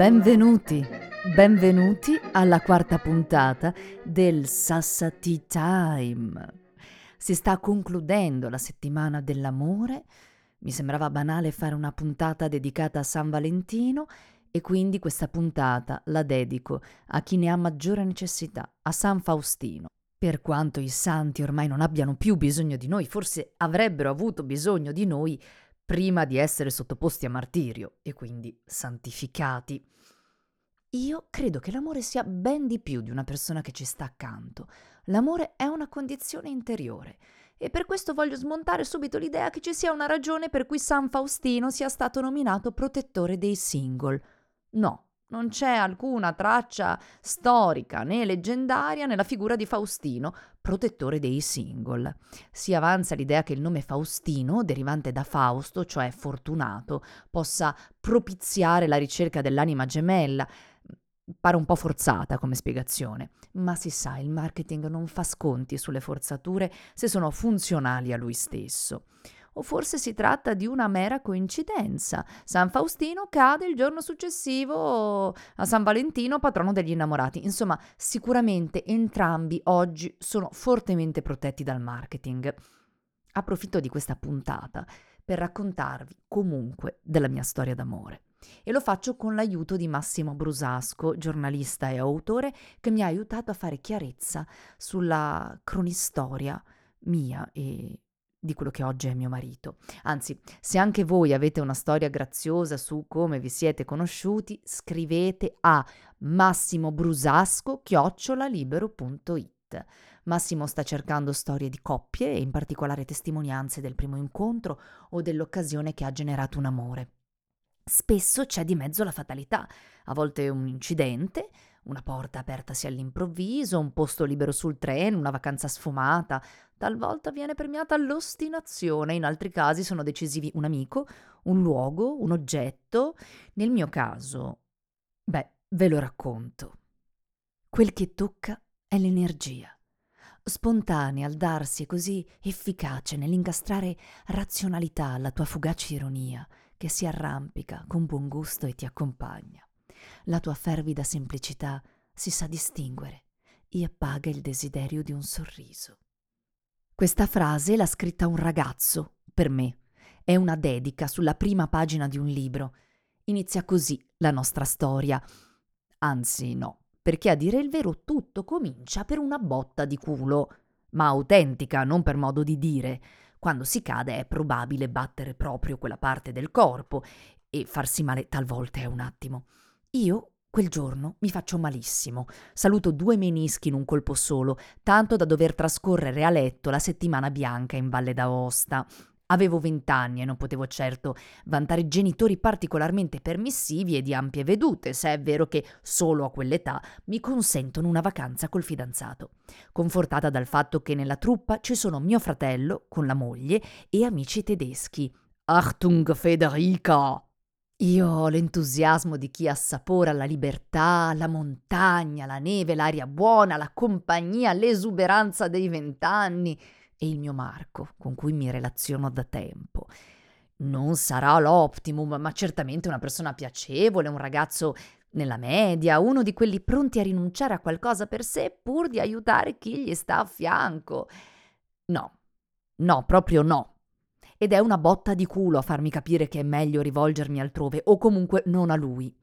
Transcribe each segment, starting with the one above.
Benvenuti, benvenuti alla quarta puntata del Sassati Time. Si sta concludendo la settimana dell'amore. Mi sembrava banale fare una puntata dedicata a San Valentino e quindi questa puntata la dedico a chi ne ha maggiore necessità, a San Faustino. Per quanto i santi ormai non abbiano più bisogno di noi, forse avrebbero avuto bisogno di noi prima di essere sottoposti a martirio e quindi santificati. Io credo che l'amore sia ben di più di una persona che ci sta accanto. L'amore è una condizione interiore e per questo voglio smontare subito l'idea che ci sia una ragione per cui San Faustino sia stato nominato protettore dei single. No, non c'è alcuna traccia storica né leggendaria nella figura di Faustino, protettore dei single. Si avanza l'idea che il nome Faustino, derivante da Fausto, cioè fortunato, possa propiziare la ricerca dell'anima gemella. Pare un po' forzata come spiegazione, ma si sa, il marketing non fa sconti sulle forzature se sono funzionali a lui stesso o forse si tratta di una mera coincidenza. San Faustino cade il giorno successivo a San Valentino, patrono degli innamorati. Insomma, sicuramente entrambi oggi sono fortemente protetti dal marketing. Approfitto di questa puntata per raccontarvi comunque della mia storia d'amore. E lo faccio con l'aiuto di Massimo Brusasco, giornalista e autore, che mi ha aiutato a fare chiarezza sulla cronistoria mia e di quello che oggi è mio marito. Anzi, se anche voi avete una storia graziosa su come vi siete conosciuti, scrivete a massimobrusasco-libero.it. Massimo sta cercando storie di coppie e in particolare testimonianze del primo incontro o dell'occasione che ha generato un amore. Spesso c'è di mezzo la fatalità, a volte un incidente, una porta apertasi all'improvviso, un posto libero sul treno, una vacanza sfumata. Talvolta viene premiata l'ostinazione, in altri casi sono decisivi un amico, un luogo, un oggetto. Nel mio caso, beh, ve lo racconto. Quel che tocca è l'energia spontanea al darsi e così efficace nell'incastrare razionalità alla tua fugace ironia, che si arrampica con buon gusto e ti accompagna. La tua fervida semplicità si sa distinguere e appaga il desiderio di un sorriso. Questa frase l'ha scritta un ragazzo, per me. È una dedica sulla prima pagina di un libro. Inizia così la nostra storia. Anzi, no, perché a dire il vero tutto comincia per una botta di culo, ma autentica, non per modo di dire. Quando si cade è probabile battere proprio quella parte del corpo e farsi male talvolta è un attimo. Io quel giorno mi faccio malissimo. Saluto due menischi in un colpo solo, tanto da dover trascorrere a letto la settimana bianca in Valle d'Aosta. Avevo vent'anni e non potevo certo vantare genitori particolarmente permissivi e di ampie vedute, se è vero che solo a quell'età mi consentono una vacanza col fidanzato. Confortata dal fatto che nella truppa ci sono mio fratello con la moglie e amici tedeschi. Achtung Federica! Io ho l'entusiasmo di chi assapora la libertà, la montagna, la neve, l'aria buona, la compagnia, l'esuberanza dei vent'anni e il mio Marco, con cui mi relaziono da tempo. Non sarà l'optimum, ma certamente una persona piacevole, un ragazzo nella media, uno di quelli pronti a rinunciare a qualcosa per sé pur di aiutare chi gli sta a fianco. No, no, proprio no. Ed è una botta di culo a farmi capire che è meglio rivolgermi altrove, o comunque non a lui.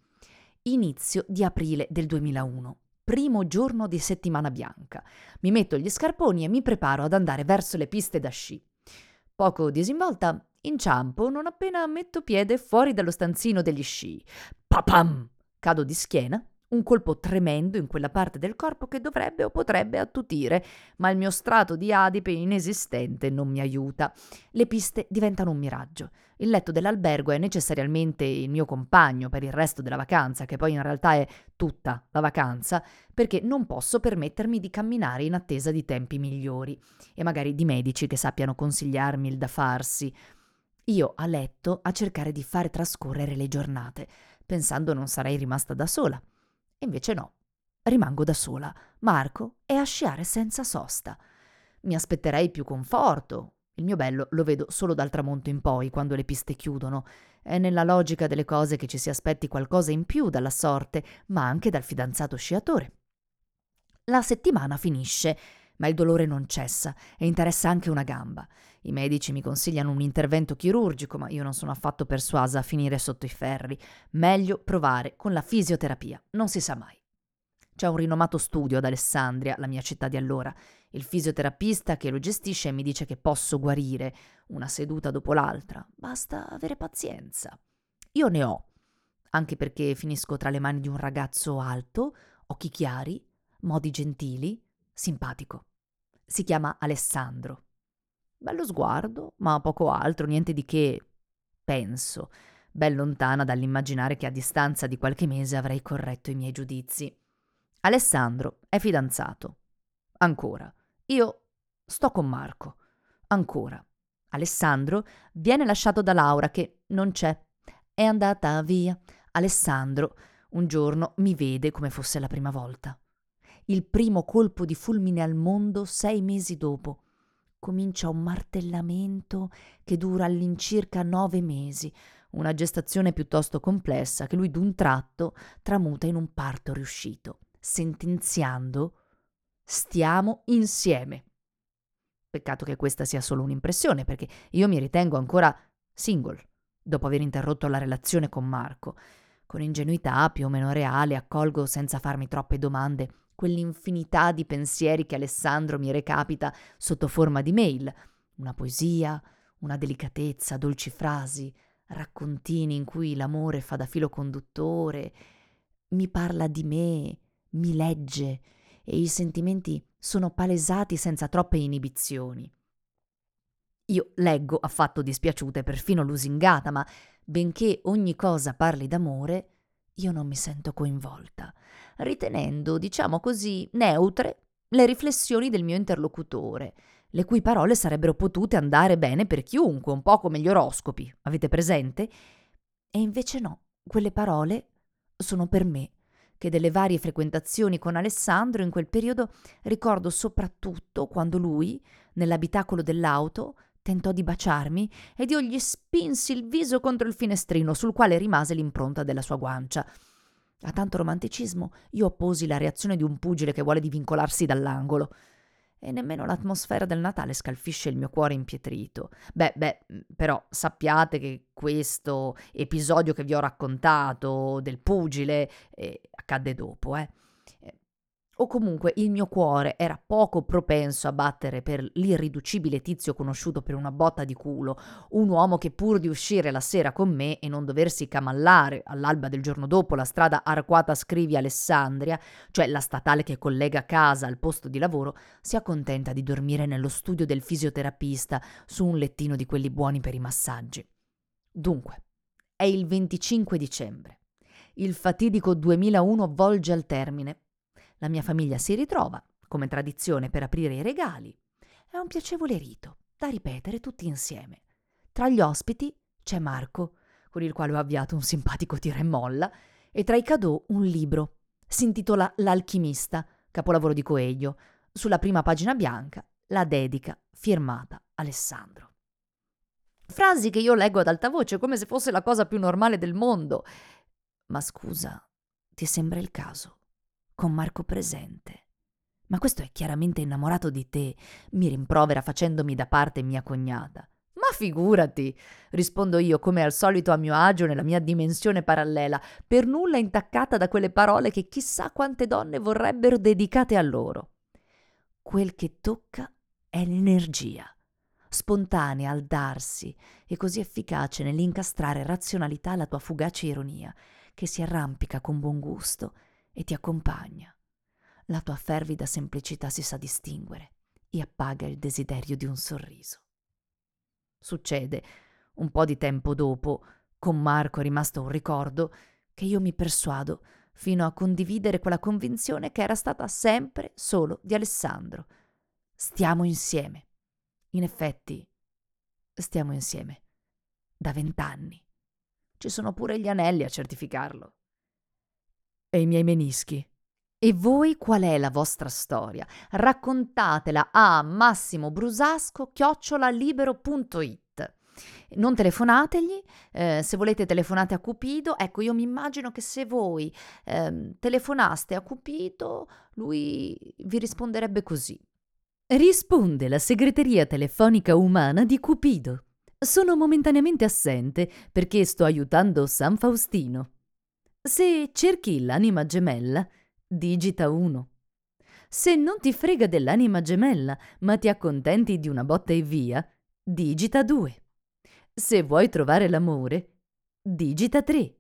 Inizio di aprile del 2001 primo giorno di settimana bianca. Mi metto gli scarponi e mi preparo ad andare verso le piste da sci. Poco disinvolta, inciampo non appena metto piede fuori dallo stanzino degli sci. Papam! Cado di schiena un colpo tremendo in quella parte del corpo che dovrebbe o potrebbe attutire, ma il mio strato di adipe inesistente non mi aiuta. Le piste diventano un miraggio. Il letto dell'albergo è necessariamente il mio compagno per il resto della vacanza, che poi in realtà è tutta la vacanza, perché non posso permettermi di camminare in attesa di tempi migliori e magari di medici che sappiano consigliarmi il da farsi. Io a letto a cercare di fare trascorrere le giornate, pensando non sarei rimasta da sola. Invece no, rimango da sola. Marco è a sciare senza sosta. Mi aspetterei più conforto Il mio bello lo vedo solo dal tramonto in poi, quando le piste chiudono. È nella logica delle cose che ci si aspetti qualcosa in più dalla sorte, ma anche dal fidanzato sciatore. La settimana finisce, ma il dolore non cessa e interessa anche una gamba. I medici mi consigliano un intervento chirurgico, ma io non sono affatto persuasa a finire sotto i ferri. Meglio provare con la fisioterapia, non si sa mai. C'è un rinomato studio ad Alessandria, la mia città di allora. Il fisioterapista che lo gestisce mi dice che posso guarire una seduta dopo l'altra. Basta avere pazienza. Io ne ho, anche perché finisco tra le mani di un ragazzo alto, occhi chiari, modi gentili, simpatico. Si chiama Alessandro. Bello sguardo, ma poco altro, niente di che, penso, ben lontana dall'immaginare che a distanza di qualche mese avrei corretto i miei giudizi. Alessandro è fidanzato. Ancora. Io sto con Marco. Ancora. Alessandro viene lasciato da Laura che non c'è. È andata via. Alessandro un giorno mi vede come fosse la prima volta. Il primo colpo di fulmine al mondo sei mesi dopo. Comincia un martellamento che dura all'incirca nove mesi, una gestazione piuttosto complessa che lui d'un tratto tramuta in un parto riuscito sentenziando stiamo insieme. Peccato che questa sia solo un'impressione, perché io mi ritengo ancora single, dopo aver interrotto la relazione con Marco. Con ingenuità più o meno reale accolgo senza farmi troppe domande quell'infinità di pensieri che Alessandro mi recapita sotto forma di mail. Una poesia, una delicatezza, dolci frasi, raccontini in cui l'amore fa da filo conduttore, mi parla di me, mi legge e i sentimenti sono palesati senza troppe inibizioni. Io leggo affatto dispiaciuta e perfino lusingata, ma benché ogni cosa parli d'amore, io non mi sento coinvolta, ritenendo, diciamo così, neutre le riflessioni del mio interlocutore, le cui parole sarebbero potute andare bene per chiunque, un po' come gli oroscopi, avete presente? E invece no, quelle parole sono per me che delle varie frequentazioni con Alessandro in quel periodo ricordo soprattutto quando lui, nell'abitacolo dell'auto, tentò di baciarmi ed io gli spinsi il viso contro il finestrino sul quale rimase l'impronta della sua guancia. A tanto romanticismo io opposi la reazione di un pugile che vuole divincolarsi dall'angolo e nemmeno l'atmosfera del Natale scalfisce il mio cuore impietrito. Beh, beh, però sappiate che questo episodio che vi ho raccontato del pugile eh, accadde dopo, eh o comunque il mio cuore era poco propenso a battere per l'irriducibile tizio conosciuto per una botta di culo, un uomo che pur di uscire la sera con me e non doversi camallare all'alba del giorno dopo la strada arquata Scrivi Alessandria, cioè la statale che collega casa al posto di lavoro, si accontenta di dormire nello studio del fisioterapista su un lettino di quelli buoni per i massaggi. Dunque, è il 25 dicembre. Il fatidico 2001 volge al termine la mia famiglia si ritrova, come tradizione per aprire i regali. È un piacevole rito, da ripetere tutti insieme. Tra gli ospiti c'è Marco, con il quale ho avviato un simpatico tira e molla, e tra i cadeau un libro. Si intitola L'alchimista, capolavoro di Coelho. Sulla prima pagina bianca la dedica firmata Alessandro. Frasi che io leggo ad alta voce come se fosse la cosa più normale del mondo. Ma scusa, ti sembra il caso? Con Marco presente. Ma questo è chiaramente innamorato di te, mi rimprovera facendomi da parte mia cognata. Ma figurati, rispondo io come al solito a mio agio nella mia dimensione parallela, per nulla intaccata da quelle parole che chissà quante donne vorrebbero dedicate a loro. Quel che tocca è l'energia, spontanea al darsi e così efficace nell'incastrare razionalità la tua fugace ironia, che si arrampica con buon gusto e ti accompagna. La tua fervida semplicità si sa distinguere e appaga il desiderio di un sorriso. Succede, un po' di tempo dopo, con Marco è rimasto un ricordo, che io mi persuado fino a condividere quella convinzione che era stata sempre solo di Alessandro. Stiamo insieme. In effetti, stiamo insieme. Da vent'anni. Ci sono pure gli anelli a certificarlo. E i miei menischi? E voi qual è la vostra storia? Raccontatela a massimobrusasco-libero.it. Non telefonategli, eh, se volete telefonate a Cupido, ecco io mi immagino che se voi eh, telefonaste a Cupido, lui vi risponderebbe così. Risponde la segreteria telefonica umana di Cupido. Sono momentaneamente assente perché sto aiutando San Faustino. Se cerchi l'anima gemella, digita 1. Se non ti frega dell'anima gemella, ma ti accontenti di una botta e via, digita 2. Se vuoi trovare l'amore, digita 3.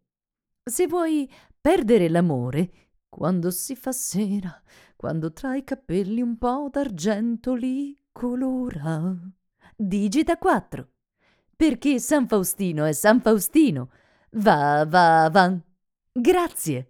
Se vuoi perdere l'amore, quando si fa sera, quando tra i capelli un po' d'argento li colora, digita 4. Perché San Faustino è San Faustino. Va, va, va. Grazie.